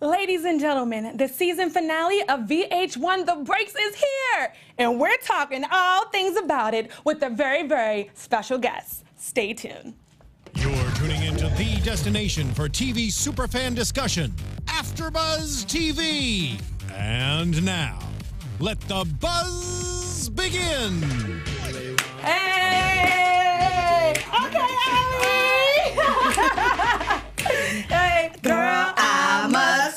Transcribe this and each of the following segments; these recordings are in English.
Ladies and gentlemen, the season finale of VH1 The Breaks is here, and we're talking all things about it with a very, very special guest. Stay tuned. You're tuning into the destination for TV superfan discussion, AfterBuzz TV. And now, let the buzz begin. Hey! Okay, Ali! hey, girl,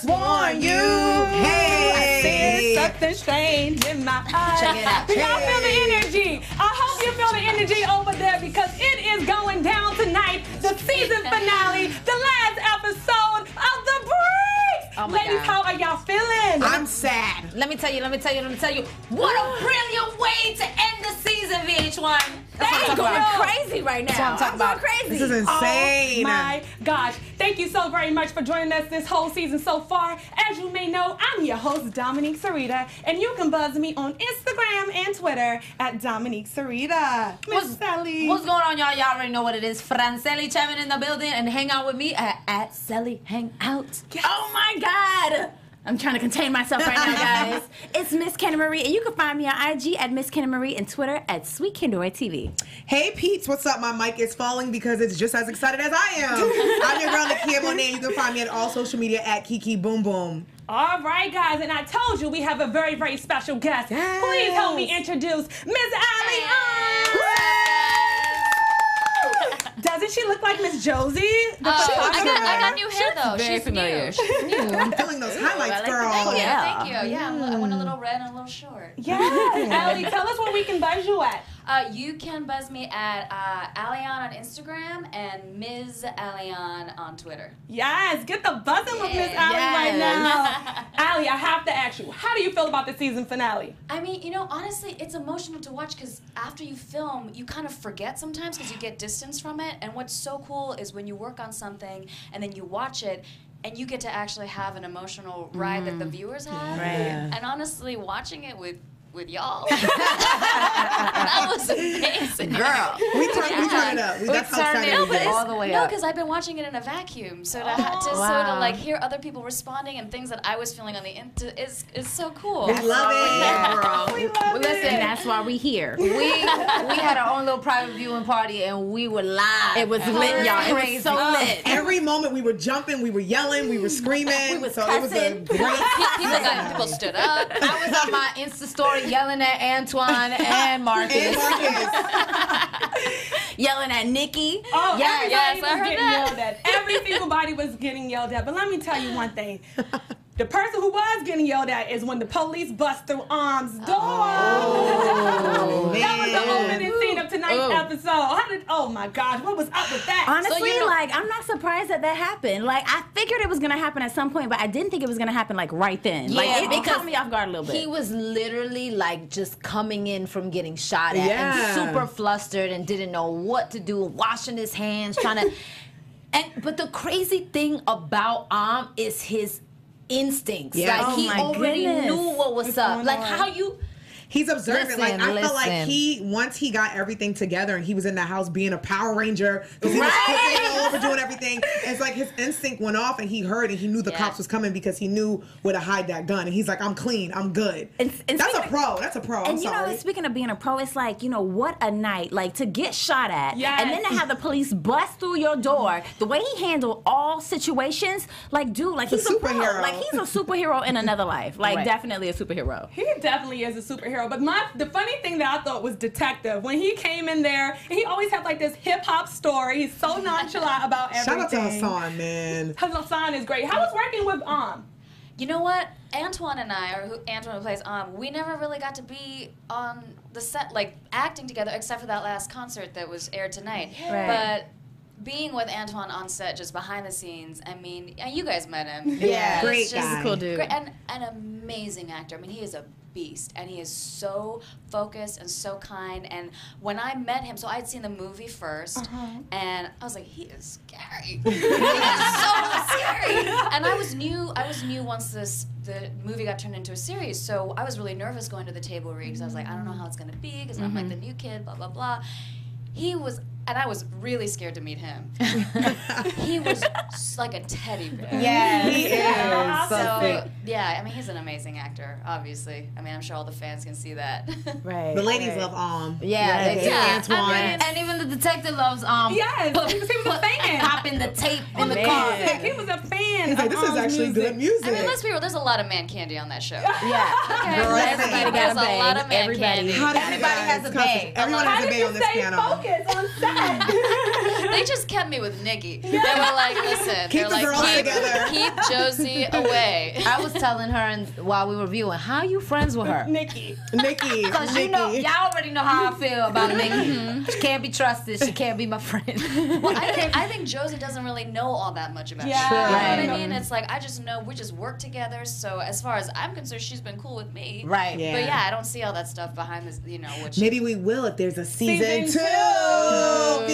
I must warn you. I see Hey. something strange in my eyes. Check it out, Do y'all check feel the energy? I hope you feel the energy over there because it is going down tonight. The season finale, the last episode of The Breaks. Oh my Ladies, God. how are y'all feeling? I'm sad. Let me tell you, let me tell you, let me tell you. What a brilliant way to end the season, VH1. That's Thank what I'm talking you. about. crazy right now. what I'm talking about. Crazy. This is insane. Oh my gosh. Thank you so very much for joining us this whole season so far. As you may know, I'm your host, Dominique Cerita, and you can buzz me on Instagram and Twitter at Dominique Cerita. Miss What's, Sally. what's going on, y'all? Y'all already know what it is. Franceli Chapan in the building, and hang out with me at, at Selly Hangout. Oh my God! I'm trying to contain myself right now, guys. it's Miss Kenna Marie, and you can find me on IG at Miss Kenna Marie and Twitter at Sweet Kendora TV. Hey Pete's, what's up? My mic is falling because it's just as excited as I am. I'm your girl Nakia Monet. You can find me on all social media at Kiki Boom Boom. All right, guys, and I told you we have a very, very special guest. Yes. Please help me introduce Miss Ali. Doesn't she look like Miss Josie? The Uh, I, got, I got new hair though. very She's familiar. new. She's new. I'm feeling those highlights, girl. Thank you, Yeah. thank you. Yeah, I'm, I went a little red and a little short. Yes, Ali, tell us where we can buy you at. Uh, you can buzz me at uh, Alion on Instagram and Ms. Alion on Twitter. Yes, get the buzzing with Ms. Yeah. Ali right now. Ali, I have to ask you, how do you feel about the season finale? I mean, you know, honestly, it's emotional to watch because after you film, you kind of forget sometimes because you get distance from it. And what's so cool is when you work on something and then you watch it. And you get to actually have an emotional ride that the viewers have. Right. And honestly, watching it with with y'all, that was amazing. Girl. We turn, we turn it up. We, that's how turn excited it we all the way no, up. because I've been watching it in a vacuum, so to, ha- to oh, so to Wow. like hear other people responding and things that I was feeling on the internet is is so cool. We love it. girl. We love Well, it. listen, that's why we here. we we had our own little private viewing party, and we were live. It was lit, y'all. It was crazy. so uh, lit. Every moment we were jumping, we were yelling, we were screaming. We was so it was a cussing. great. Pe- people got people stood up. I was on my Insta story yelling at Antoine and Marcus. And Marcus. Yelling at Nikki. Oh, Yeah, everybody yes, I was heard getting that. yelled at. Every single body was getting yelled at. But let me tell you one thing. The person who was getting yelled at is when the police bust through Ahm's door. Oh, that was the man. opening scene of tonight's Ooh. episode. How did, oh my gosh, what was up with that? Honestly, you know- like I'm not surprised that that happened. Like I figured it was gonna happen at some point, but I didn't think it was gonna happen like right then. like Yeah, it, it because caught me off guard a little bit. He was literally like just coming in from getting shot at Yeah. and super flustered and didn't know what to do, washing his hands, trying to. And but the crazy thing about Ahm is his instincts. Yeah. Like Oh he already goodness. knew what was What's up. going Like on? how you He's observant. like Listen, I felt like he once he got everything together and he was in the house being a Power Ranger because he was Right. cooking all over doing everything. It's like his instinct went off and he heard and he knew the Yeah. cops was coming because he knew where to hide that gun and he's like, I'm clean, I'm good. And- and That's a speaking- pro. That's a pro. I'm and you sorry. know, speaking of being a pro, it's like you know what a night like to get shot at, Yes. and then to have the police bust through your door. The way he handled all situations, like dude, like He's he's a a, pro. superhero. Like he's a superhero in another life. Like Right. definitely a superhero. He definitely is a superhero. But my the funny thing that I thought was Detective. When he came in there, and he always had like this hip hop story. He's so nonchalant about everything. Shout out to Hassan, man. Hassan is great. How was working with Um? You know what? Antoine and I, or who Antoine who plays Um, we never really got to be on the set, like acting together, except for that last concert that was aired tonight. Right. But being with Antoine on set, just behind the scenes, I mean, and you guys met him. Yeah. He's Great just guy. Cool dude. great- and an amazing actor. I mean, he is a beast, and he is so focused and so kind. And when I met him, so I'd seen the movie 1st uh-huh. and I was like, he is scary. he is so scary. And I was new. I was new once this the movie got turned into a series, so I was really nervous going to the table read because I was like, I don't know how it's gonna be because I'm like mm-hmm. the new kid, blah blah blah. he was, and I was really scared to meet him. he was like a teddy bear. Yeah, He is. Yeah. So So yeah, I mean he's an amazing actor. Obviously, I mean I'm sure all the fans can see that. Right. The ladies right. love Um. Yeah, they and do. Yeah, Antoine. I mean- and even the detective loves um. Yes, put- he was- a fan. Popping the tape on the car. He was a fan. He's like, of this is actually music. good music. I mean, let's be real. There's a lot of man candy on that show. Yeah. Okay, Girl, everybody there's got a a lot bang. of man Everybody. candy. How did Everybody has a come- bang. Everyone How has a did bang you on this stay piano. focused on set? They just kept me with Nikki. They were like, listen, Keep they're the like, girls keep, together." keep Josie away. I was telling her and while we were viewing, how you friends with her? Nikki. Nikki. Because Nikki. you know, y'all already know how I feel about Nikki. Mm-hmm. She can't be trusted. She can't be my friend. Well, I think, I think Josie doesn't really know all that much about Yeah. you. You know what I mean? It's like I just know we just work together. So as far as I'm concerned, she's been cool with me. right. Yeah. But yeah, I don't see all that stuff behind this. You know, what she, Maybe we will if there's a season, Season two. two.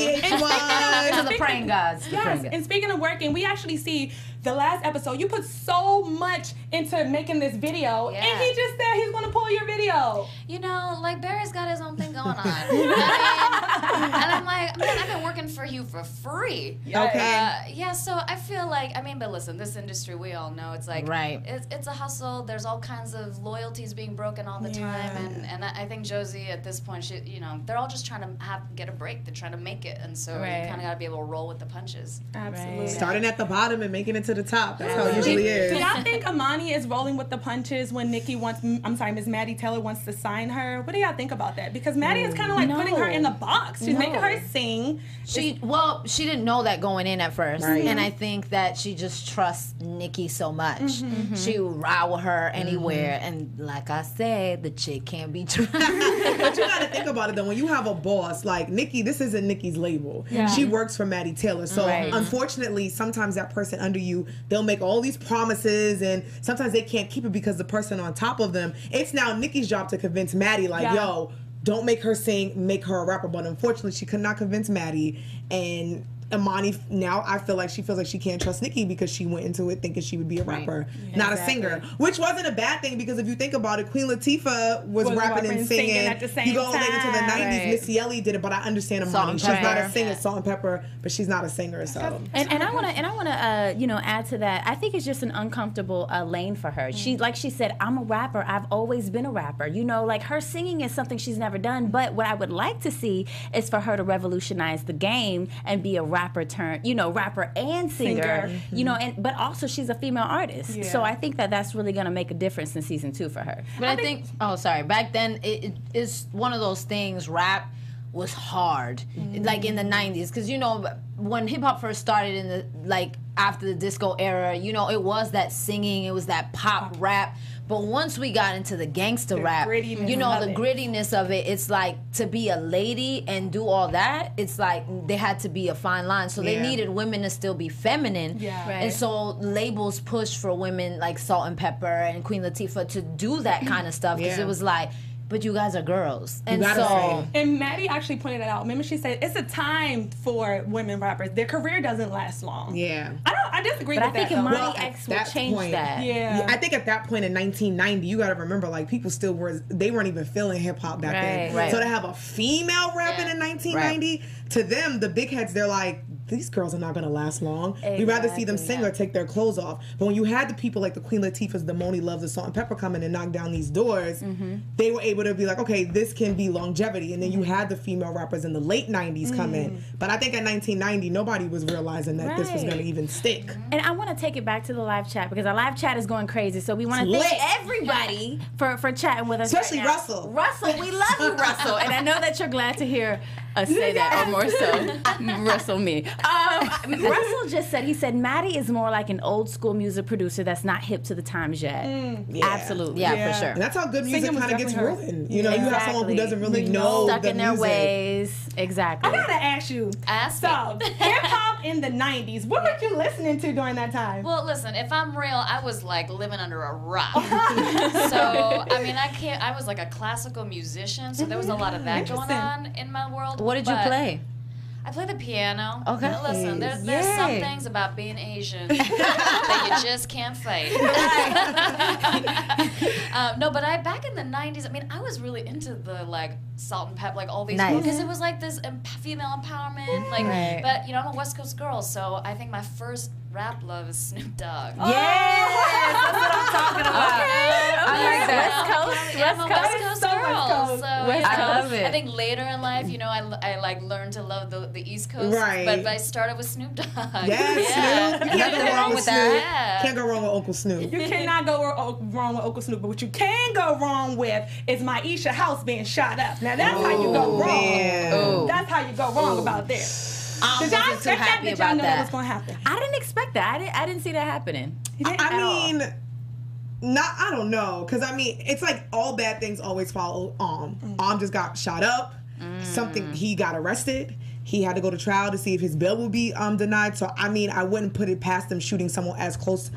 To VH1. the praying gods. Yes, praying and speaking of working, we actually see the last episode. You put so much into making this video, Yeah. and he just said he's gonna pull your video. you know, like Barry's got his own thing going on. You know what I mean? And I'm like, man, I've been working for you for free. Okay. Uh, yeah, so I feel like I mean, but listen, this industry we all know it's like Right. It's, it's a hustle. There's all kinds of loyalties being broken all the time, and and I I think Josie at this point, she you know they're all just trying to have get a break. They're trying to make it, and so Right. you kind of got to be able to roll with the punches. Absolutely. Starting at the bottom and making it to the top. That's how it Do usually do y'all think Imani is rolling with the punches when Nikki wants? I'm sorry, Miss Maddie Taylor wants to sign her. What do y'all think about that? Because Maddie is kind of like putting her in the box. She's No. making her sing. She well, she didn't know that going in at first, Right. and I think that she just trusts Nikki so much. Mm-hmm. She would ride with her anywhere, and like I said, the chick can't be trusted. But you gotta think about it though. When you have a boss like Nikki, this isn't Nikki's label. Yeah. She works for Maddie Taylor. So Right. unfortunately, sometimes that person under you, they'll make all these promises and sometimes they can't keep it because the person on top of them, it's now Nikki's job to convince Maddie, like, Yeah. yo, don't make her sing, make her a rapper. But unfortunately, she could not convince Maddie. And Imani now I feel like she feels like she can't trust Nikki because she went into it thinking she would be a rapper, not a singer. Which wasn't a bad thing because if you think about it, Queen Latifah was, Was rapping rapping and and singing. singing at the same you go later to the nineties, Right. Missy Elliott did it, but I understand Salt Imani. and She's not a singer, Yeah. Salt-N-Pepa, but she's not a singer, so And, and I want to and I want to uh, you know add to that. I think it's just an uncomfortable uh, lane for her. She like she said, I'm a rapper. I've always been a rapper. You know, like her singing is something she's never done. But what I would like to see is for her to revolutionize the game and be a rapper turn, you know, rapper and singer. Singer. You know, mm-hmm. and but also she's a female artist. Yeah. So I think that that's really going to make a difference in season two for her. But I think, oh, sorry. Back then, it, it is one of those things. Rap was hard, mm-hmm. like in the '90s, because you know when hip hop first started in the like after the disco era, you know it was that singing, it was that pop rap. But once we got into the gangster rap, you know the it. grittiness of it. It's like to be a lady and do all that. It's like they had to be a fine line, so they needed women to still be feminine. Yeah. Right. And so labels pushed for women like Salt-N-Pepa and Queen Latifah to do that kind of stuff because Yeah. it was like, but you guys are girls, and gotta so say. And Maddie actually pointed it out. Remember, she said it's a time for women rappers. Their career doesn't last long. yeah. I don't. I disagree But I with think that. though. Imani Well, at X will change point- that. yeah. I think at that point in 1990, you got to remember, like people still were, they weren't even feeling hip hop back then. Right. Right. So to have a female rapping Yeah. in 1990, to them, the big heads, they're like, these girls are not going to last long. We'd rather see them Exactly, sing or take their clothes off. But when you had the people like the Queen Latifahs, the Monie Loves, the Salt-N-Pepa coming and knock down these doors, Mm-hmm. they were able to be like, okay, this can be longevity. And then you had the female rappers in the late 90s come in. Mm. But I think at 1990, nobody was realizing that this was going to even stick. And I want to take it back to the live chat because our live chat is going crazy. So we want to thank everybody for, for chatting with us. right Especially now. Russell. Russell, we love you, Russell. And I know that you're glad to hear us say that, or more so, Russell me. Um, Russell just said, he said, Maddie is more like an old school music producer that's not hip to the times yet. Yeah. Absolutely. yeah, Yeah. for sure. And that's how good music kind of gets definitely hers. rolling. You know, you have someone who doesn't really know Stuck the in their music. ways. Exactly. I gotta ask you. Ask So, hip hop in the '90s. What were you listening to during that time? Well, listen, if I'm real, I was like living under a rock. so, I mean, I can't, I was like a classical musician, so there was a lot of that going on in my world. What did you play? I play the piano. Okay. Now, listen, there, there's some things about being Asian that you just can't fight. um, no, but I back in the '90s. I mean, I was really into the like Salt-N-Pepa, like all these Nice. because it was like this em- female empowerment. Like, Right. but you know, I'm a West Coast girl, so I think my first rap love is Snoop Dogg. Yes, that's what I'm talking about. I like. West Coast, Yeah, I'm a West West Coast. Coast so West girl. Coast. So West you know, I love it. I think later in life, you know, I, I like learned to love the, the East Coast. Right. But I started with Snoop Dogg. Yes, yeah. Snoop. You can't go Nothing wrong wrong with with Snoop. that. Can't go wrong with Uncle Snoop. You cannot go wrong with Uncle Snoop, but what you can go wrong with is Maisha house being shot up. Now that's how you go Oh, wrong. man. That's how you go wrong about this. I Did y'all wasn't too expect that? happy Did y'all about know that was that. going to happen? I didn't expect that. I didn't. I didn't see that happening. Didn't I at all. mean, not. I don't know, cause I mean, it's like all bad things always follow. Um, Ahm just got shot up. Something he got arrested. He had to go to trial to see if his bail would be um denied. So I mean, I wouldn't put it past them shooting someone as close.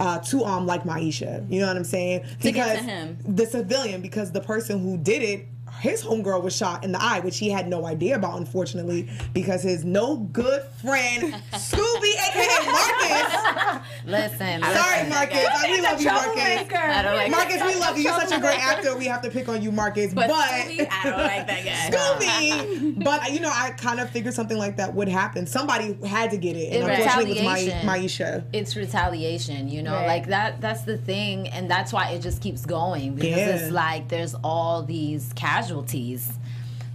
Uh, to um like Maisha, you know what I'm saying? get to Because him. the civilian, because the person who did it, his homegirl was shot in the eye, which he had no idea about, unfortunately, because his no good friend Scooby, aka Marcus, Listen, Sorry, listen. Marcus. I, we love you, Marcus. I don't like Marcus, we love you. You're such a great actor. We have to pick on you, Marcus. But, But, Scooby, I don't like that guy. Scooby. but you know, I kind of figured something like that would happen. Somebody had to get it, and It's unfortunately, it was retaliation. my, Maisha. it's retaliation you know Right. like that that's the thing and that's why it just keeps going because Yeah. it's like there's all these casualties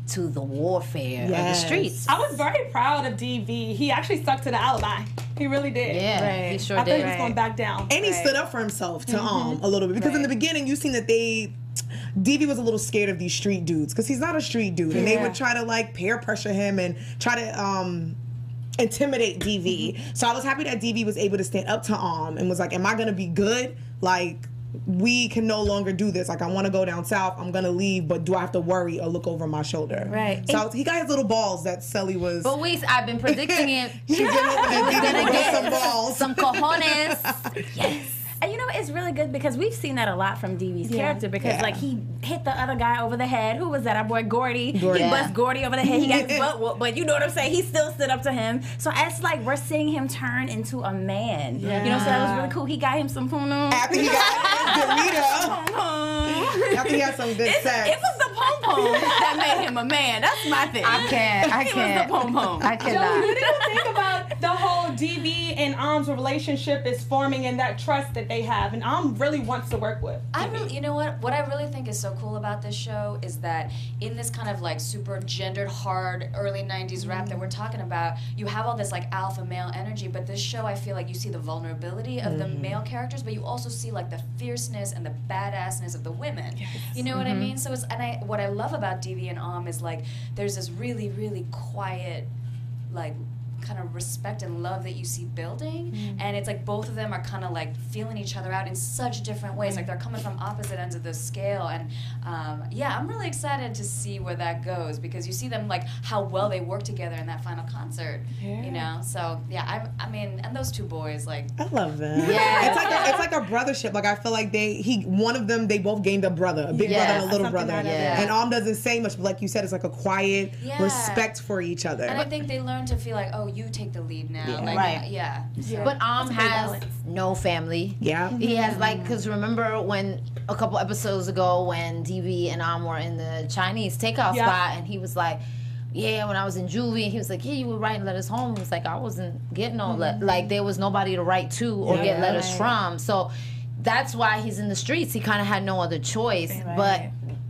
to the warfare of the streets I was very proud of DV. He actually stuck to the alibi. He really did. yeah Right. he sure I thought he did was going back down. And he Right. stood up for himself to um a little bit because in the beginning you seen that they. DV was a little scared of these street dudes because he's not a street dude, and they would try to like peer pressure him and try to um intimidate DV. So I was happy that DV was able to stand up to Ahm and was like, "Am I gonna be good? Like, we can no longer do this. Like, I want to go down south. I'm gonna leave, but do I have to worry or look over my shoulder?" Right. So was- he got his little balls that Sully was. but we i've been predicting it She's been hoping that DV gonna get get some balls. some cojones yes And you know, it's really good because we've seen that a lot from DV's character because Yeah. like he hit the other guy over the head. Who was that? Our boy Gordy. Gordy. He Yeah. bust Gordy over the head. He got his butt whooped, but you know what I'm saying? He still stood up to him. So it's like we're seeing him turn into a man. Yeah. You know, so that was really cool. He got him some puno. After he got Dorito, after he had some good It, sex. it was the pom pom that made him a man. That's my thing. i can't i It was can't the pom pom. i Joe, cannot what do you think about the whole DV and Ahm's relationship is forming and that trust that they have? And Ahm really wants to work with. I really, you know what? What I really think is so cool about this show is that in this kind of like super gendered, hard early '90s rap that we're talking about, you have all this like alpha male energy. But this show, I feel like you see the vulnerability of the mm-hmm. male characters, but you also see like the fierceness and the badassness of the women. You know what I mm-hmm. mean? So it's and I what I love about DV and Ahm is like there's this really, really quiet, like kind of respect and love that you see building and it's like both of them are kind of like feeling each other out in such different ways like they're coming from opposite ends of the scale and um, yeah i'm really excited to see where that goes because you see them like how well they work together in that final concert you know so yeah i, I mean and those two boys like I love them. Yeah. it's like a, it's like a brothership. Like I feel like they he one of them they both gained a brother, a big Yeah. brother and a little Something brother. like that. And Ahm doesn't say much, but like you said, it's like a quiet Yeah. respect for each other. and i think they learn to feel like oh you take the lead now Yeah. like, Right. yeah so. but um, Ahm That's has balance. no family yeah. He has mm-hmm. like, cause remember when a couple episodes ago when DV and Ahm were in the Chinese takeout Yeah. spot, and he was like, "Yeah, when I was in juvie," he was like, "Yeah, you were writing letters home." He was like, "I wasn't getting no let mm-hmm. like there was nobody to write to or Yeah. get letters Right. from." So that's why he's in the streets. He kind of had no other choice, Right. but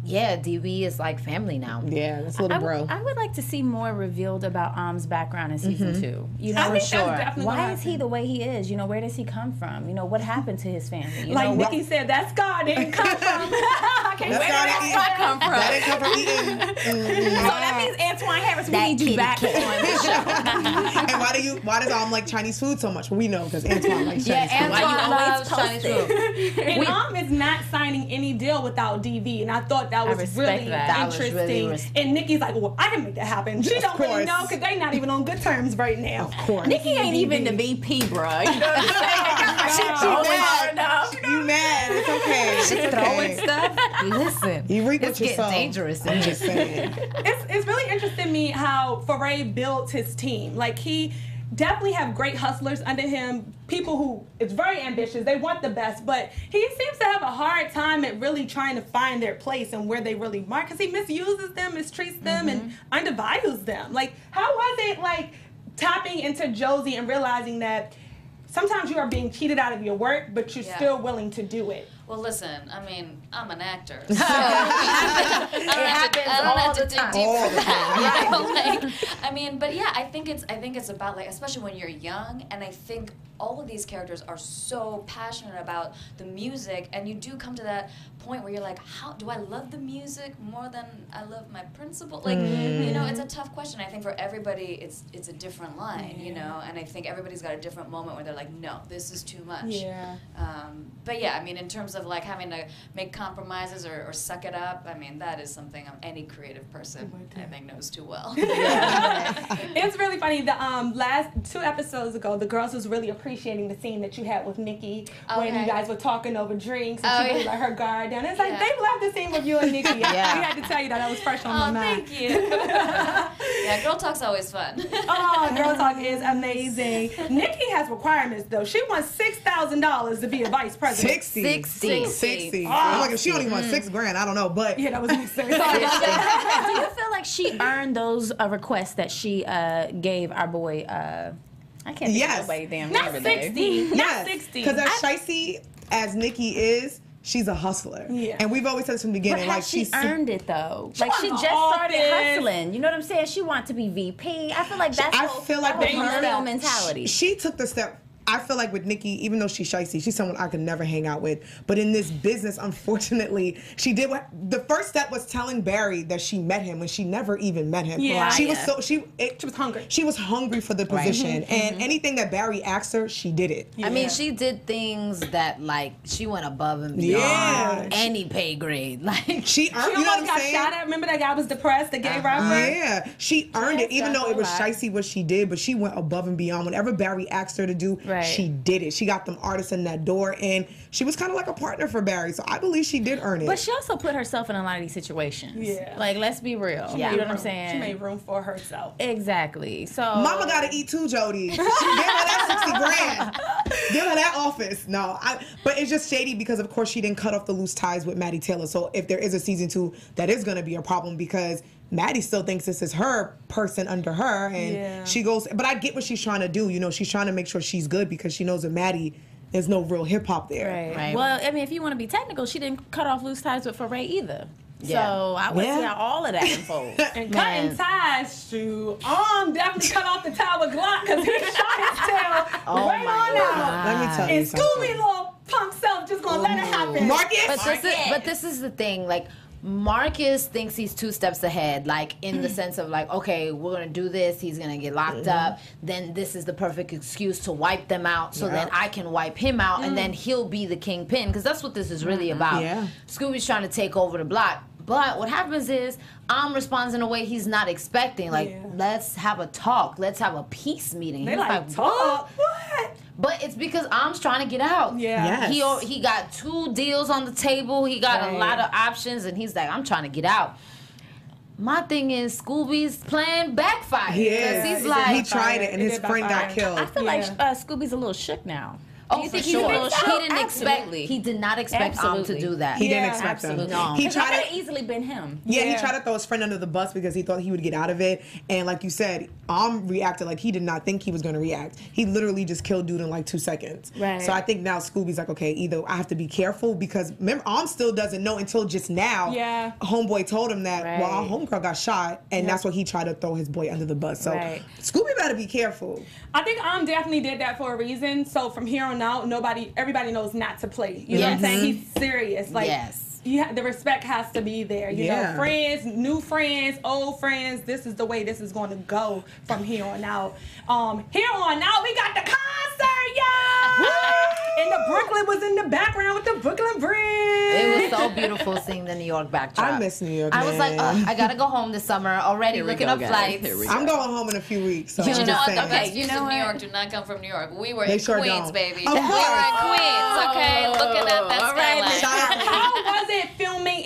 yeah, DV is like family now. Yeah, that's a I, little w- bro. I would like to see more revealed about Ahm's background in season mm-hmm. two. You know, I think sure. that's why gonna is he the way he is? You know, where does he come from? You know, what happened to his family? You Like know, Nikki said, that's God didn't come from. I can't That's wait God till didn't- that come from. that didn't come from eating. So that mm-hmm. means Antoine Harris, we That need you back cat. on the show. and why do you why does Ahm like Chinese food so much? We know because Antoine likes Yeah, Chinese food. Why you Antoine always loves Chinese food. And Ahm is not signing any deal without DV, and I thought that was respect really that. That was really res- and Nikki's like, "Well, I can make that happen." She Of don't really know because they're not even on good terms right now. Of course. Nikki ain't even the VP, bro. You know what I'm saying? She, She she mad. hard. You mad? It's okay. Just throwing stuff. Listen, You reap it's what you getting sow. dangerous I'm just saying. it's, it's really interesting to me how Foray built his team. Like he definitely have great hustlers under him, people who it's very ambitious. They want the best, but he seems to have a hard time at really trying to find their place and where they really mark because he misuses them, mistreats them, and mm-hmm. undervalues them. Like how was it like tapping into Josie and realizing that sometimes you are being cheated out of your work, but you're Yeah. still willing to do it? Well, listen, I mean, I'm an actor. So I don't have to, I don't have to dig time. deep for that. You know? like, I mean, but yeah, I think it's I think it's about like, especially when you're young, and I think all of these characters are so passionate about the music, and you do come to that point where you're like, how do I love the music more than I love my principal? Like, you know, it's a tough question. I think for everybody, it's it's a different line, you know, and I think everybody's got a different moment where they're like, no, this is too much. Yeah. Um, but yeah, I mean, in terms of like having to make compromises or, or suck it up, I mean, that is something um, any creative person I think knows too well. It's really funny. The um last two episodes ago, the girls was really appreciating the scene that you had with Nikki when you guys were talking over drinks and Oh, she really yeah. let her guard down. It's like Yeah. they loved the scene with you and Nikki. Yeah. We had to tell you that that was fresh on my oh, mind. thank you. yeah, girl talk's always fun. Oh, Girl Talk is amazing. Nikki has requirements though. She wants six thousand dollars to be a vice president. 60. 60. 60. Oh. I'm like, if she only wants six grand, I don't know. But Yeah, that was me. Sorry about that. Do you feel like she earned those uh, requests that she uh, gave our boy? Uh, I can't think Yes. of nobody's damn Not sixty. Not yes, sixty. because as shicey as Nikki is, she's a hustler. Yeah. And we've always said this from the But beginning, has like she she's earned it though? like she just the started hustling. You know what I'm saying? She wants to be VP. I feel like that's I whole- feel like that whole with her- millennial mentality. She took the step. I feel like with Nikki, even though she's shicey, she's someone I could never hang out with. But in this business, unfortunately, she did what the first step was telling Barry that she met him when she never even met him. Yeah. she was so she it, She was hungry. She was hungry for the position, mm-hmm. and mm-hmm. anything that Barry asked her, she did it. I mean, she did things that like she went above and beyond Yeah. any pay grade. Like She earned. She you know almost what I'm got saying? shot at. Remember that guy was depressed, the gay rapper? Yeah, she earned it, even though it was lot. shicey what she did, but she went above and beyond. Whenever Barry asked her to do, Right. She did it. She got them artists in that door, and she was kind of like a partner for Barry. So I believe she did earn it. But she also put herself in a lot of these situations. Yeah. Like, let's be real. Yeah. You know what I'm saying? She made room for herself. Exactly. So Mama got to eat too, Jody. Give her that sixty grand. Give her that office. No, I. But it's just shady because, of course, she didn't cut off the loose ties with Maddie Taylor. So if there is a season two, that is going to be a problem because. Maddie still thinks this is her person under her, and Yeah. she goes. But I get what she's trying to do. You know, she's trying to make sure she's good because she knows that Maddie, there's no real hip hop there. Right. Right. Well, I mean, if you want to be technical, she didn't cut off loose ties with Foray either. Yeah. So I want to see how all of that unfolds. And Man. cutting ties, shoot. Um, definitely cut off the tie with Glock because he shot his tail Oh right my on out. Let me tell you And something. Scooby little punk self just gonna let it happen. Marcus. But this is but this is the thing, like Marcus thinks he's two steps ahead, like in the hmm. sense of like, okay, we're gonna do this, he's gonna get locked mm-hmm. up, then this is the perfect excuse to wipe them out so that I can wipe him out and then mm. he'll be the kingpin. Because that's what this is really mm-hmm. about. Yeah. Scooby's trying to take over the block. But what happens is I'm responds in a way he's not expecting. Like, Yeah. let's have a talk. Let's have a peace meeting. They He's like, "What?" talk. What? But it's because Ahm's trying to get out. Yeah. Yes. He he got two deals on the table. He got Right. a lot of options, and he's like, I'm trying to get out. My thing is, Scooby's plan backfired. He 'Cause is. He's like, he tried it, and It his did friend got killed. I feel Yeah. like uh, Scooby's a little shook now. Oh, you for think he's sure. a little He didn't expect. Absolutely. He did not expect Ahm to do that. He didn't expect them. Absolutely. No. He tried to. easily been him. Yeah, he tried to throw his friend under the bus because he thought he would get out of it. And like you said, Ahm reacted like he did not think he was going to react. He literally just killed dude in like two seconds. Right. So I think now Scooby's like, okay, either I have to be careful because remember, Ahm still doesn't know until just now. Yeah. Homeboy told him that, well, our homegirl got shot. And that's why he tried to throw his boy under the bus. So Right. Scooby better be careful. I think um definitely did that for a reason. So from here on out, nobody, everybody knows not to play. You know what I'm saying? He's serious. Like, Yes. you ha- the respect has to be there. You Yeah. know, friends, new friends, old friends. This is the way this is going to go from here on out. Um, here on out, we got the concert, y'all. And the Brooklyn was in the background with the Brooklyn Bridge. It was so beautiful seeing the New York backdrop. I miss New York, I was like, man. Ugh, I gotta go home this summer. Already Here we looking go, up guys. flights. Here we I'm going home in a few weeks. So But I'm you know just what? The saying. best you views know of New? York do not come from New York. We were They in sure Queens, don't. baby. Of we were in course. Queens, okay? Oh. Looking at that all right, skyline.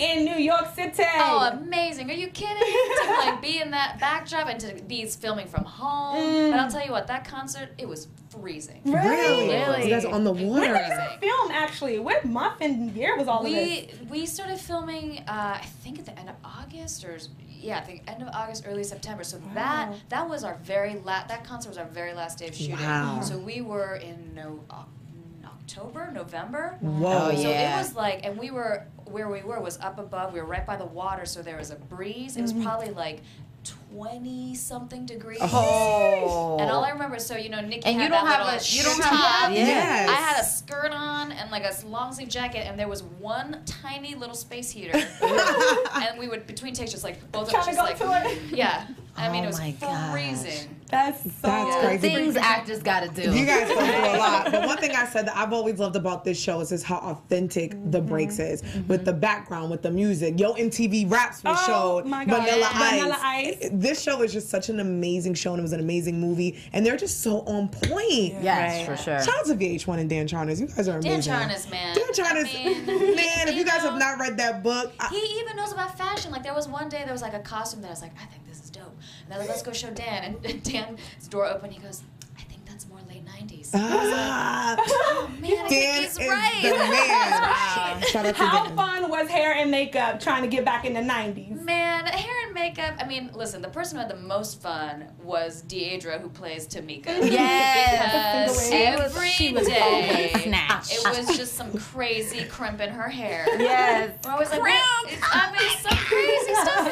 Shout New York City. Oh, amazing! Are you kidding? to like be in that backdrop and to be filming from home. But I'll tell you what, that concert it was freezing. Really? Really? You guys on the When water. did you film actually? What month and year was all of this? We we started filming, uh, I think at the end of August or yeah, I think end of August, early September. So that that was our very last. That concert was our very last day of shooting. Wow. So we were in no. Oc- October, November. Whoa. Oh, So yeah. it was like, and we were where we were was up above. We were right by the water, so there was a breeze. It was mm-hmm. probably like twenty something degrees. Oh. And all I remember, so you know, Nikki And had you don't that have little a- you don't have- yeah. Yes. I had a skirt on and like a long sleeve jacket, and there was one tiny little space heater, and we would between takes just like both of us just like go to it. yeah. I mean, Oh it was my gosh. freezing. That's so That's crazy. Things actors gotta do. You guys go through a lot. But one thing I said that I've always loved about this show is just how authentic the Mm-hmm. breaks is with the background, with the music. Yo MTV Raps was Oh, showed. my God. Vanilla, Yeah. Ice. Vanilla Ice. This show is just such an amazing show and it was an amazing movie. And they're just so on point. Yes, for sure. Shout out to VH1 and Dan Charnas. You guys are amazing. Dan amazing. Charnas, man. Dan Charnas. I mean, man, if you guys have not read that book, I- He even knows about fashion. Like there was one day there was like a costume that I was like, I think this is dope. And they're like, let's go show Dan. And, and Dan's door opened. He goes, I think that's more late '90s. ah, oh man, I Dan think is he's right. the man. Shout How Dan. fun was hair and makeup trying to get back in the 90s? Man, hair and makeup. I mean, listen, the person who had the most fun was Deidre, who plays Tamika. Yes. Because She was- every she was day, snatched. It was just some crazy crimp in her hair. Yes. We're always like, what? It's- I mean, some crazy stuff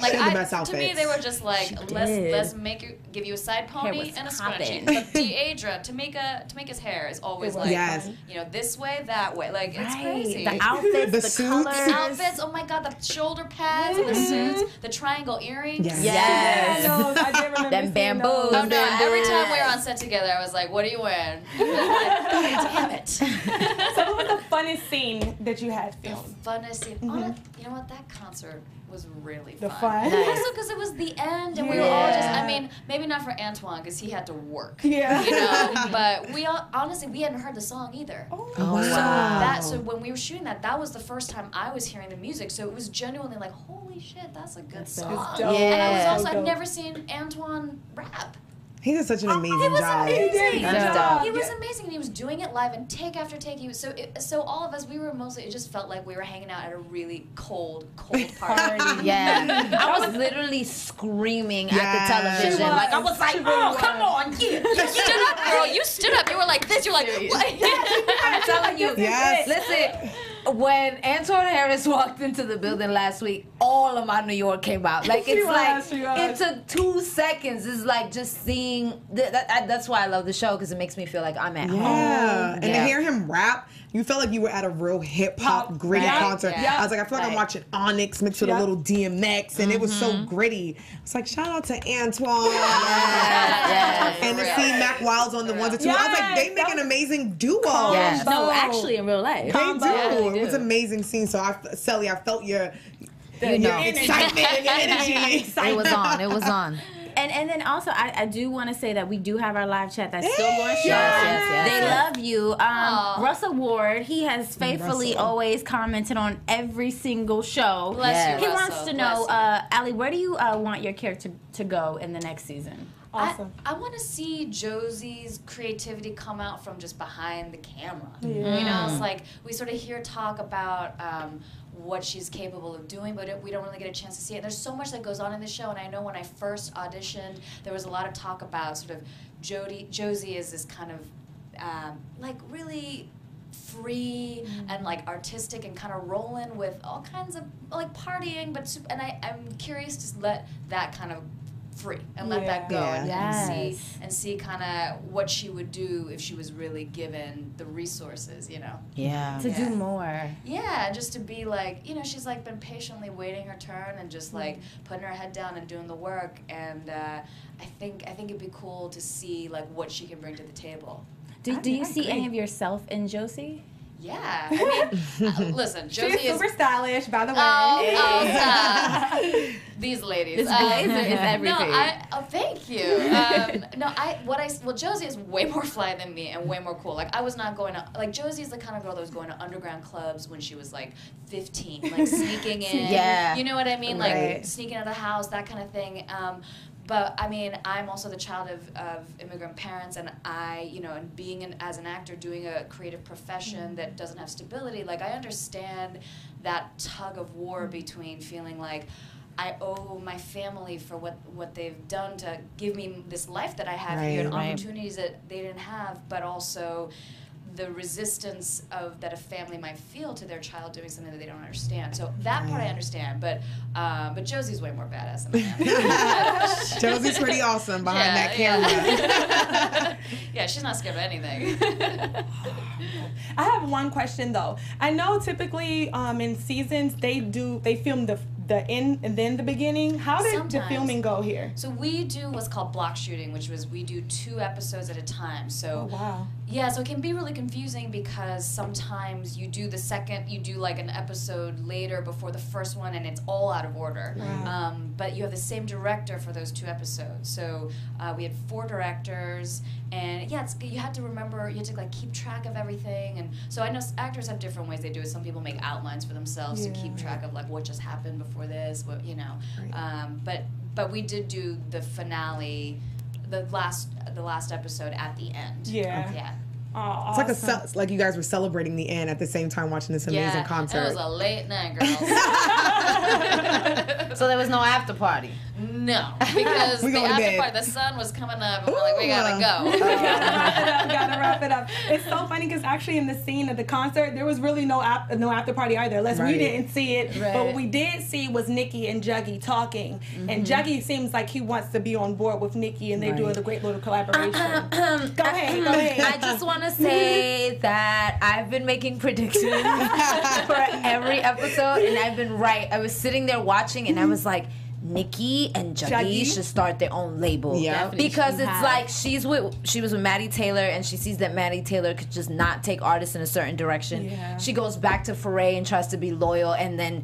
going. Like, She had the I, best to me, they were just like, let's did. let's make you give you a side pony and a poppin'. scrunchie. But Deidre, Tamika, Tamika's hair is always like, Yes. you know, this way, that way. Like, it's crazy. The outfits, The the, suits. colors. outfits. Oh my god, the shoulder pads and the mm-hmm. suits, the triangle earrings. Yes. Yes. Yeah, those, I remember Them bamboo. Oh no! Bamboo. Every time we were on set together, I was like, "What are you wearing?" Damn it! So what was the funnest scene that you had the filmed? funnest scene. Mm-hmm. Honest- you know what? That concert was really The fun. fun? Also, because it was the end, and we were all just—I mean, maybe not for Antoine because he had to work. Yeah. You know, but we all honestly we hadn't heard the song either. Oh, oh So wow. that so when we were shooting that, that was the first time I was hearing the music. So it was genuinely like, holy shit, that's a good song. dope. And I was also So I've dope. never seen Antoine rap. He did such an oh, amazing He was job. amazing. That's dope. He was amazing, and he was doing it live and take after take. He was so it, so all of us we were mostly. It just felt like we were hanging out at a really cold, cold party. Yeah, I was literally screaming Yes. at the television. She was. Like I was like, She "Oh, was. come on, yeah." you stood up, girl. You stood up. You were like this. You're like, what? I'm telling you. Yes. Listen, when Antoine Harris walked into the building last week, all of my New York came out. Like it's was, like it took two seconds. It's like just seeing. Th- that, that- that's why I love the show because it makes me feel like I'm at Yeah, home. and to hear him rap, you felt like you were at a real hip hop gritty right, concert. yeah. I was like, I feel like I'm watching Onyx mixed with Yeah. a little DMX, and it was so Mm-hmm. gritty. It's like shout out to Antoine. Yes, And to For see. Mack Wilds on the ones and two, I was like, they make an amazing duo. Yes. No, actually in real life. They do. Yeah, It was an amazing scene. So I, Sally, I felt your, You your know. excitement and energy. It was on. It was on. And and then also I, I do want to say that we do have our live chat that's still going strong. Yes, yes, yes. They love you. Um, Russell Ward, he has faithfully Russell. always commented on every single show. Bless Yes. you, He Russell. wants to Bless know, you. uh, Ali, where do you uh, want your character to go in the next season? Awesome. I, I want to see Josie's creativity come out from just behind the camera. Yeah. You know, it's like we sort of hear talk about um, what she's capable of doing, but it, we don't really get a chance to see it. There's so much that goes on in the show, and I know when I first auditioned, there was a lot of talk about sort of Jodie, Josie is this kind of um, like really free and like artistic and kind of rolling with all kinds of like partying but and I, i'm curious to let that kind of free and let that go Yeah. and, Yes. and see and see kind of what she would do if she was really given the resources you know Yeah. To Yeah. do more. yeah just to be like you know she's like been patiently waiting her turn and just like Mm-hmm. putting her head down and doing the work and uh, i think i think it'd be cool to see like what she can bring to the table Do, I- do you I see agree. any of yourself in Josie? Yeah. I mean, uh, listen, She's Josie is. super stylish, by the way. Oh, oh, stop. These ladies. It's Um, blazer, it's everything. No, I, oh, thank you. Um, no, I, what I, well, Josie is way more fly than me and way more cool. Like, I was not going to, like, Josie's the kind of girl that was going to underground clubs when she was, like, 15, like, sneaking in. Yeah. You know what I mean? Like, sneaking out of the house, that kind of thing. Um, but I mean, I'm also the child of, of immigrant parents, and I, you know, and being an, as an actor doing a creative profession mm-hmm. that doesn't have stability, like I understand that tug of war mm-hmm. between feeling like I owe my family for what, what they've done to give me this life that I have here and Right. Right. opportunities that they didn't have, but also the resistance of that a family might feel to their child doing something that they don't understand. So that part I understand, but uh, but Josie's way more badass than I am. Josie's pretty awesome behind Yeah, that camera. Yeah. yeah, she's not scared of anything. I have one question though. I know typically um, in seasons they do they film the the end and then the beginning. How did the filming go here? so we do what's called block shooting, which was we do two episodes at a time. So Oh wow. Yeah, so it can be really confusing because sometimes you do the second, you do like an episode later before the first one, and it's all out of order. Wow. Um, but you have the same director for those two episodes. So uh, we had four directors, and yeah, it's, you had to remember, you had to like keep track of everything. And so I know actors have different ways they do it. Some people make outlines for themselves to keep track of like what just happened before this, what you know. Right. Um, but but we did do the finale. The last, the last episode at the end. Yeah. Yeah. Oh, It's like a awesome. ce- like you guys were celebrating the end at the same time watching this amazing yeah, concert. It was a late night, girls. So there was no after party. no, because We the going after bed. party, the sun was coming up, and we're like, we gotta go. go. gotta wrap it up. It's so funny because actually in the scene of the concert, there was really no ap- no after party either. Unless Right. we didn't see it, but what we did see was Nikki and Juggy talking, and mm-hmm. Juggy seems like he wants to be on board with Nikki, and they do Right. a great little collaboration. Uh-huh. Uh-huh. go ahead, go uh-huh. ahead. I just want to say that I've been making predictions for every episode, and I've been right. I was sitting there watching, and I Mm-hmm. was like. Nikki and Juggy, Juggy? should start their own label. Yeah. Because it's have. like she's with she was with Maddie Taylor and she sees that Maddie Taylor could just not take artists in a certain direction. Yeah. She goes back to Foray and tries to be loyal and then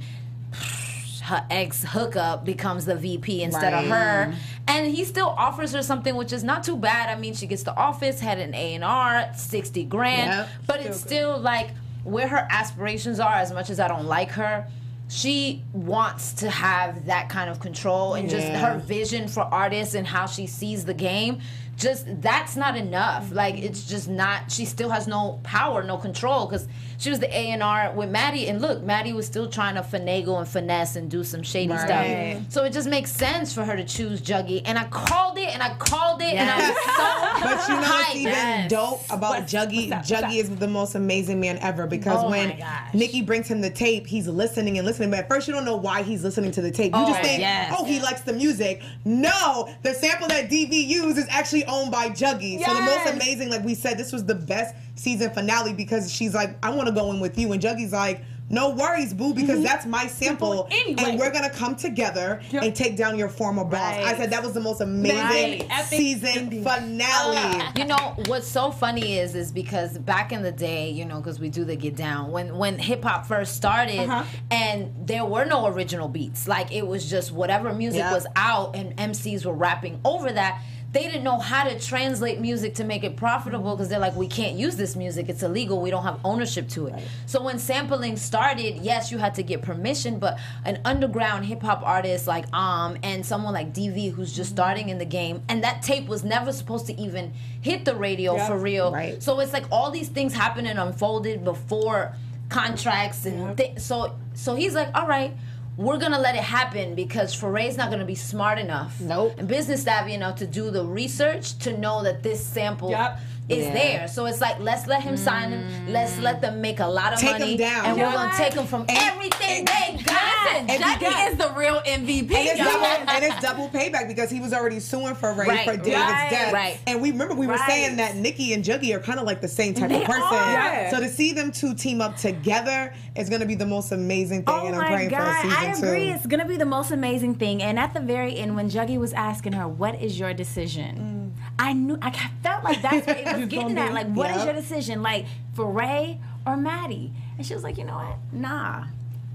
her ex hookup becomes the VP instead of her, and he still offers her something which is not too bad. I mean, she gets the office, had an A and R, sixty grand, Yep. but it's still like where her aspirations are. As much as I don't like her. She wants to have that kind of control and just her vision for artists and how she sees the game. Just that's not enough. Like it's just not. She still has no power, no control because she was the A and R with Maddie, and look, Maddie was still trying to finagle and finesse and do some shady Right. stuff. So it just makes sense for her to choose Juggy, and I called it, and I called it, and I was so. But you know what's even Yes. dope about What's- Juggy? what's that? Juggy is the most amazing man ever because Oh when my. Nikki brings him the tape, he's listening and listening. But at first, you don't know why he's listening to the tape. You Oh, just think, yes. oh, he likes the music. No, the sample that DV used is actually owned by Juggy. So the most amazing, like we said, this was the best season finale because she's like, I want to go in with you, and Juggy's like. No worries, boo, because that's my sample, Anyway. and we're gonna come together Yep. and take down your former boss. I said that was the most amazing Right. Season ending. finale. You know what's so funny is is because back in the day, you know, because we do the get down when when hip hop first started, Uh-huh. and there were no original beats. Like it was just whatever music Yeah. was out, and MCs were rapping over that. They didn't know how to translate music to make it profitable because they're like, we can't use this music. It's illegal. We don't have ownership to it. So when sampling started, yes, you had to get permission, but an underground hip hop artist like Um and someone like DV who's just starting in the game, and that tape was never supposed to even hit the radio Yeah. for real. Right. So it's like all these things happened and unfolded before contracts and thi- so so he's like, all right. We're gonna let it happen because Foray's not gonna be smart enough Nope. and business savvy enough to do the research to know that this sample Yep. Is Yeah. there. So it's like let's let him sign him. Let's let them make a lot of Take 'em money, down. and we're gonna take them from everything they got. And you Jackie got- is the real MVP. And it's, double, and it's double payback because he was already suing Foray Right, for David's right, death. right. And we remember we were Right. saying that Nikki and Juggy are kind of like the same type of They person. are. So to see them two team up together is going to be the most amazing thing, Oh and I'm my praying for a god, season I agree. two. It's gonna be the most amazing thing. And at the very end, when Juggy was asking her, "What is your decision?" I knew I felt like that's what it was getting at. Like, what is your decision? Like Foray or Maddie? And she was like, you know what? Nah,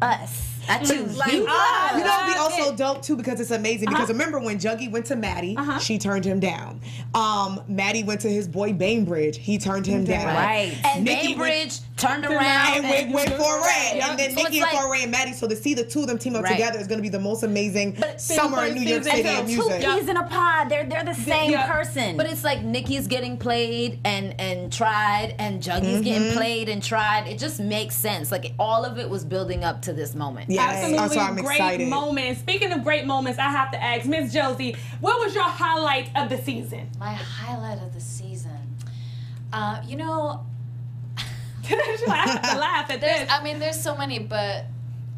us. I choose Like, you. You know, be also dope too because it's amazing. Because remember when Juggy went to Maddie, she turned him down. Um, Maddie went to his boy Bainbridge, he turned him down. Right. And Nikki went- Bainbridge turned around and went, went for Ray, Yep. and then So Nikki and like- Foray and Maddie. So to see the two of them team up Right. together is going to be the most amazing summer in New York season. City And in Two music. peas in a pod. They're they're the same yeah. person. But it's like Nikki's getting played and and tried, and Juggy's Mm-hmm. getting played and tried. It just makes sense. Like all of it was building up to this moment. Yes, Absolutely so great excited. moments. Speaking of great moments, I have to ask Miss Josie, what was your highlight of the season? My highlight of the season. Uh, you know, She's like, I have to laugh at there's, this. I mean, there's so many, but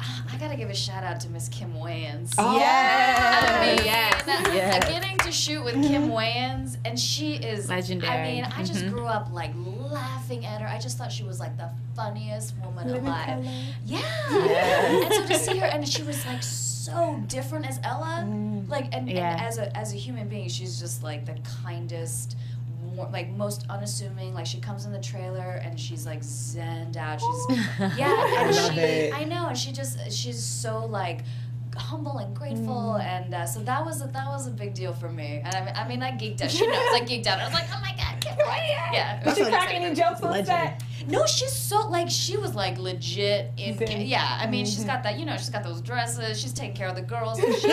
I gotta give a shout out to Miss Kim Wayans. Oh, I mean, Yes, yes. getting to shoot with Kim Wayans, and she is Legendary. I mean, I just mm-hmm. grew up like laughing at her. I just thought she was like the funniest woman alive. Yeah. And so to see her, and she was like so different as Ella, mm. like, and, Yeah. and as a as a human being, she's just like the kindest. More, like most unassuming, like she comes in the trailer and she's like zenned out. She's yeah, and love she it. I know, and she just she's so like humble and grateful, and uh, so that was a, that was a big deal for me. And I mean, I mean, I geeked out. She knows I geeked out. I was like, oh my god, Kim Wayans. Yeah. it was Did she really crack any jokes on Legend. set? No, she's so like she was like legit in Zen. yeah. I mean, Mm-hmm. she's got that you know she's got those dresses. She's taking care of the girls. and She's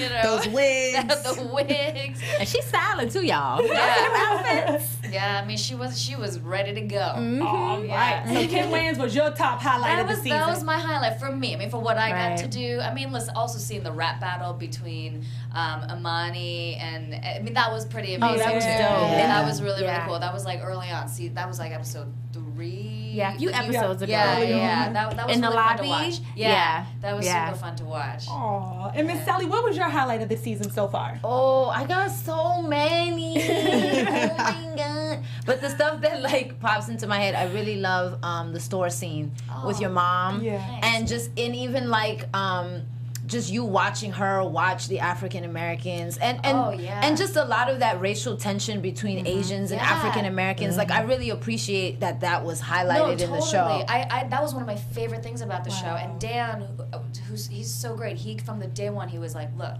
you know Those wigs. the wigs. and she's styling too, y'all. Yeah. yeah, I mean she was she was ready to go. All right. Yeah. So Kim Wayans was your top highlight That of the was season. that was my highlight for me. I mean, for what I Right. got to do. I mean, listen, also seeing the rap battle between um, Imani and I mean that was pretty amazing oh, that was too. dope. Yeah, Yeah. that was really Yeah. really cool. That was like early on. See, that was like episode three. Yeah, a few When you- episodes ago. Yeah, yeah, that, that was In the really fun to watch. Yeah, Yeah. that was Yeah. super fun to watch. Aw. And Miss Sally, what was your highlight of the season so far? Oh, I got so many. oh my god. But the stuff that like pops into my head, I really love um, the store scene with your mom. Yeah. And just and even like um just you watching her watch the African Americans and and Oh, yeah. and just a lot of that racial tension between Asians and Yeah. African Americans. Like I really appreciate that that was highlighted No, in the show. I, I that was one of my favorite things about the show. And Dan, who- who's he's so great. He from the day one he was like, look.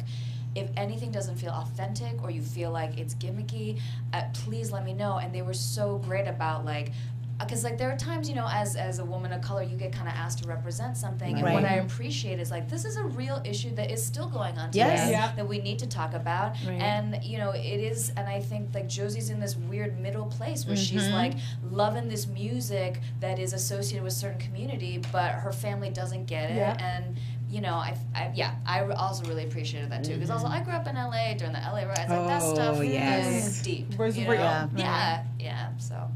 If anything doesn't feel authentic or you feel like it's gimmicky, uh, please let me know. And they were so great about like, because like there are times you know as as a woman of color you get kind of asked to represent something, and what I appreciate is like this is a real issue that is still going on today Yes. Yeah. that we need to talk about. Right. And you know it is, and I think like Josie's in this weird middle place where she's Mm-hmm. like loving this music that is associated with a certain community, but her family doesn't get it. Yeah. And you know, I, I yeah, I also really appreciated that too because also I grew up in LA during the LA riots. Like that Oh, stuff yes. is deep. Was you real. Yeah. Yeah, yeah. So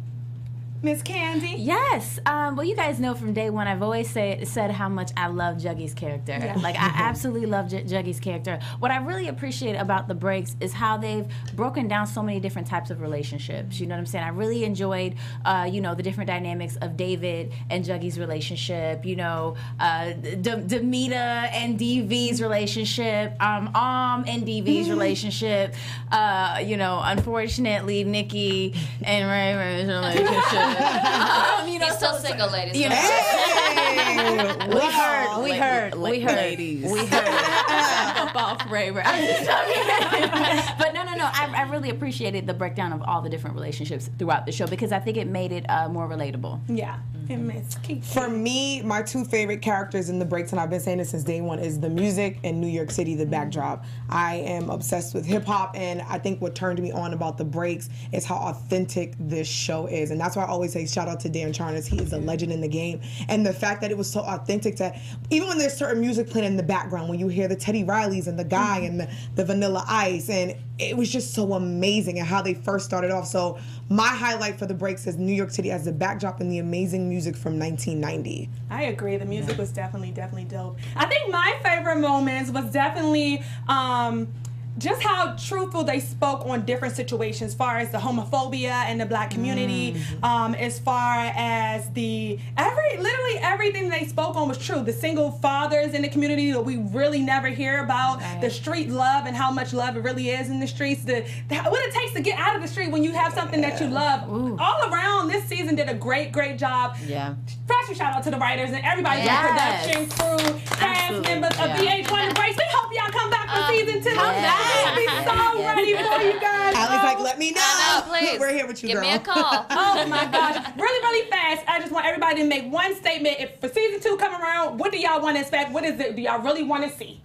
Miss Candy. Yes. Um, well, you guys know from day one, I've always say, said how much I love Juggy's character. Like, I absolutely love J- Juggy's character. What I really appreciate about the breaks is how they've broken down so many different types of relationships. You know what I'm saying? I really enjoyed, uh, you know, the different dynamics of David and Juggy's relationship. You know, uh, D- Demita and Deevee's relationship. Um, Om and Deevee's relationship. Uh, you know, unfortunately, Nikki and Ray Ray's relationship. Um, you know, he's still so- so- single, ladies. you know, Hey, we heard, we heard, we heard, ladies. we heard. up off Ray Ray. but no, no, no. I, I really appreciated the breakdown of all the different relationships throughout the show because I think it made it uh, more relatable. Yeah. And Miss Kiki. For me, my two favorite characters in the breaks, and I've been saying this since day one, is the music and New York City, the backdrop. I am obsessed with hip hop, and I think what turned me on about the breaks is how authentic this show is. And that's why I always say shout out to Dan Charnas. He is a legend in the game. And the fact that it was so authentic that even when there's certain music playing in the background, when you hear the Teddy Rileys and the guy and the, the Vanilla Ice, and it was just so amazing and how they first started off. So my highlight for the breaks is New York City as the backdrop and the amazing music from 1990. I agree. The music was definitely, definitely dope. I think my favorite moments was definitely um, just how truthful they spoke on different situations, as far as the homophobia and the black community, Mm. um, as far as the every literally everything they spoke on was true. The single fathers in the community that we really never hear about, the street love and how much love it really is in the streets, the, the what it takes to get out of the street when you have something that you love. All around, this season did a great, great job. Yeah. Special shout out to the writers and everybody Yes. in production, crew, cast members of VH1 Embrace. We hope y'all come back for Um, season two. come back. We'll be so ready for you guys. Ali's Oh, like, let me know. I know, please. We're here with you, Give girl. me a call. Oh my gosh. Really, really fast. I just want everybody to make one statement. If for season two come around, what do y'all want to expect? What is it? Do y'all really want to see?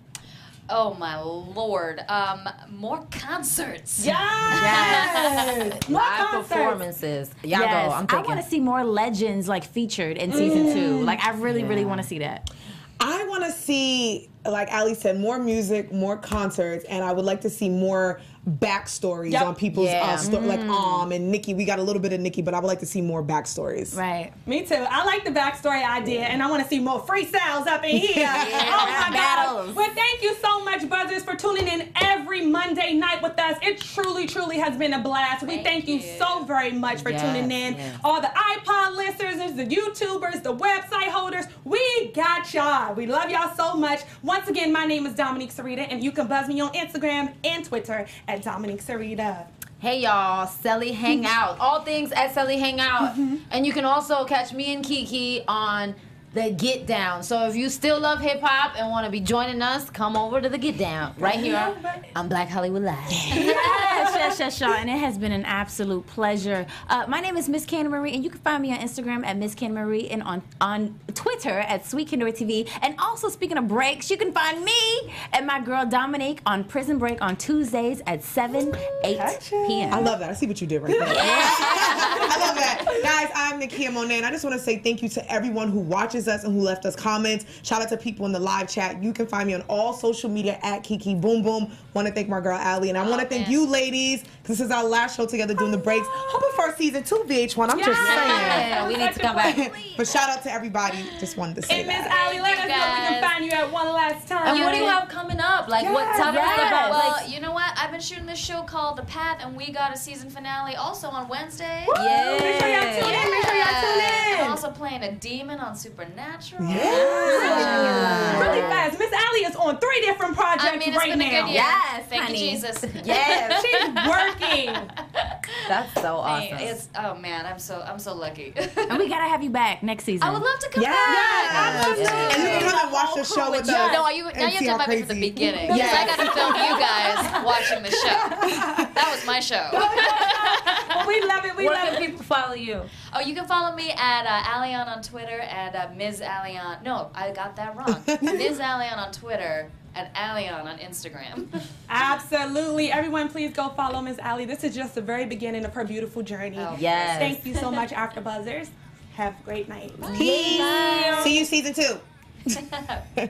Oh my lord. Um, more concerts. Yes. More Live concerts. performances. Y'all yes, go. I'm I want to see more legends like featured in season two. Mm. Like I really, really want to see that. I want to see, like Ali said, more music, more concerts, and I would like to see more backstories Yep. on people's Yeah. uh, sto- like Mm. Um and Nikki. We got a little bit of Nikki, but I would like to see more backstories. Right. Me too. I like the backstory idea, and I want to see more free freestyles up in here. Oh my God. Battles. Well, thank you so much, Buzzers, for tuning in every Monday night with us. It truly, truly has been a blast. We Thank thank you you. so very much for Yes, tuning in. yes. All the iPod listeners, the YouTubers, the website holders, we got y'all. We love y'all so much. Once again, my name is Dominique Cerita, and you can buzz me on Instagram and Twitter at Dominique Cerita. Hey y'all, Selly Hangout. All things at Selly Hangout. Mm-hmm. And you can also catch me and Kiki on the Get Down. So if you still love hip hop and want to be joining us, come over to the Get Down right here on Black Hollywood Live. yes, yes, yes, y'all. And it has been an absolute pleasure. Uh, my name is Miss Candy Marie, and you can find me on Instagram at Miss Candy Marie and on, on Twitter at Sweet Candy TV. And also, speaking of breaks, you can find me and my girl Dominique on Prison Break on Tuesdays at 7, 8 p.m. I love that. I see what you did right there. I love that. Guys, I'm Nakia Monet, and I just want to say thank you to everyone who watches us and who left us comments. Shout out to people in the live chat. You can find me on all social media at Kiki Boom Boom. Want to thank my girl Ali, and I want to Oh, thank you ladies. This is our last show together doing the breaks. Hoping for a season two VH1. I'm just Yeah, we need to come back. saying. but shout out to everybody. Just wanted to say Hey, Miss that. Ali, let us you, know we can find you at one last time. And what do you have coming up? Like, what Yes, tell us yes. about? Well, Like, you know what? I've been shooting this show called The Path, and we got a season finale also on Wednesday. yeah. Make sure y'all tune in. Make sure y'all tune in. I'm also playing a demon on Supernatural. Yeah. Really fast. Miss Ali is on three different projects I mean, it's right been a now. good year. Yes, Thank honey. you, Jesus. Yeah. She's working. That's so awesome. It's oh man, I'm so I'm so lucky. And we gotta have you back next season. I would love to come Yes. back. Yes. I'd love to. And you can come and watch the show with us. No, you, now you have see to how invite me from the crazy- beginning. Because Yes. I got to film you guys watching the show. That was my show. Well, we love it. We Where love can it. people follow you? Oh, you can follow me at uh, Allion on Twitter and uh, Ms. Allion. No, I got that wrong. Ms. Allion on Twitter and Allion on Instagram. Absolutely. Everyone, please go follow Miss Ali. This is just the very beginning of her beautiful journey. Oh, Yes. Thank you so much, After Buzzers. Have a great night. Peace. See you season two.